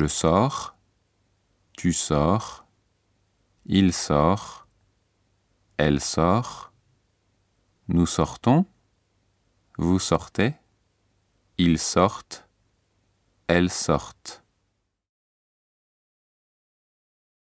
Je sors. Tu sors. Il sort. Elle sort. Nous sortons. Vous sortez. Ils sortent. Elles sortent.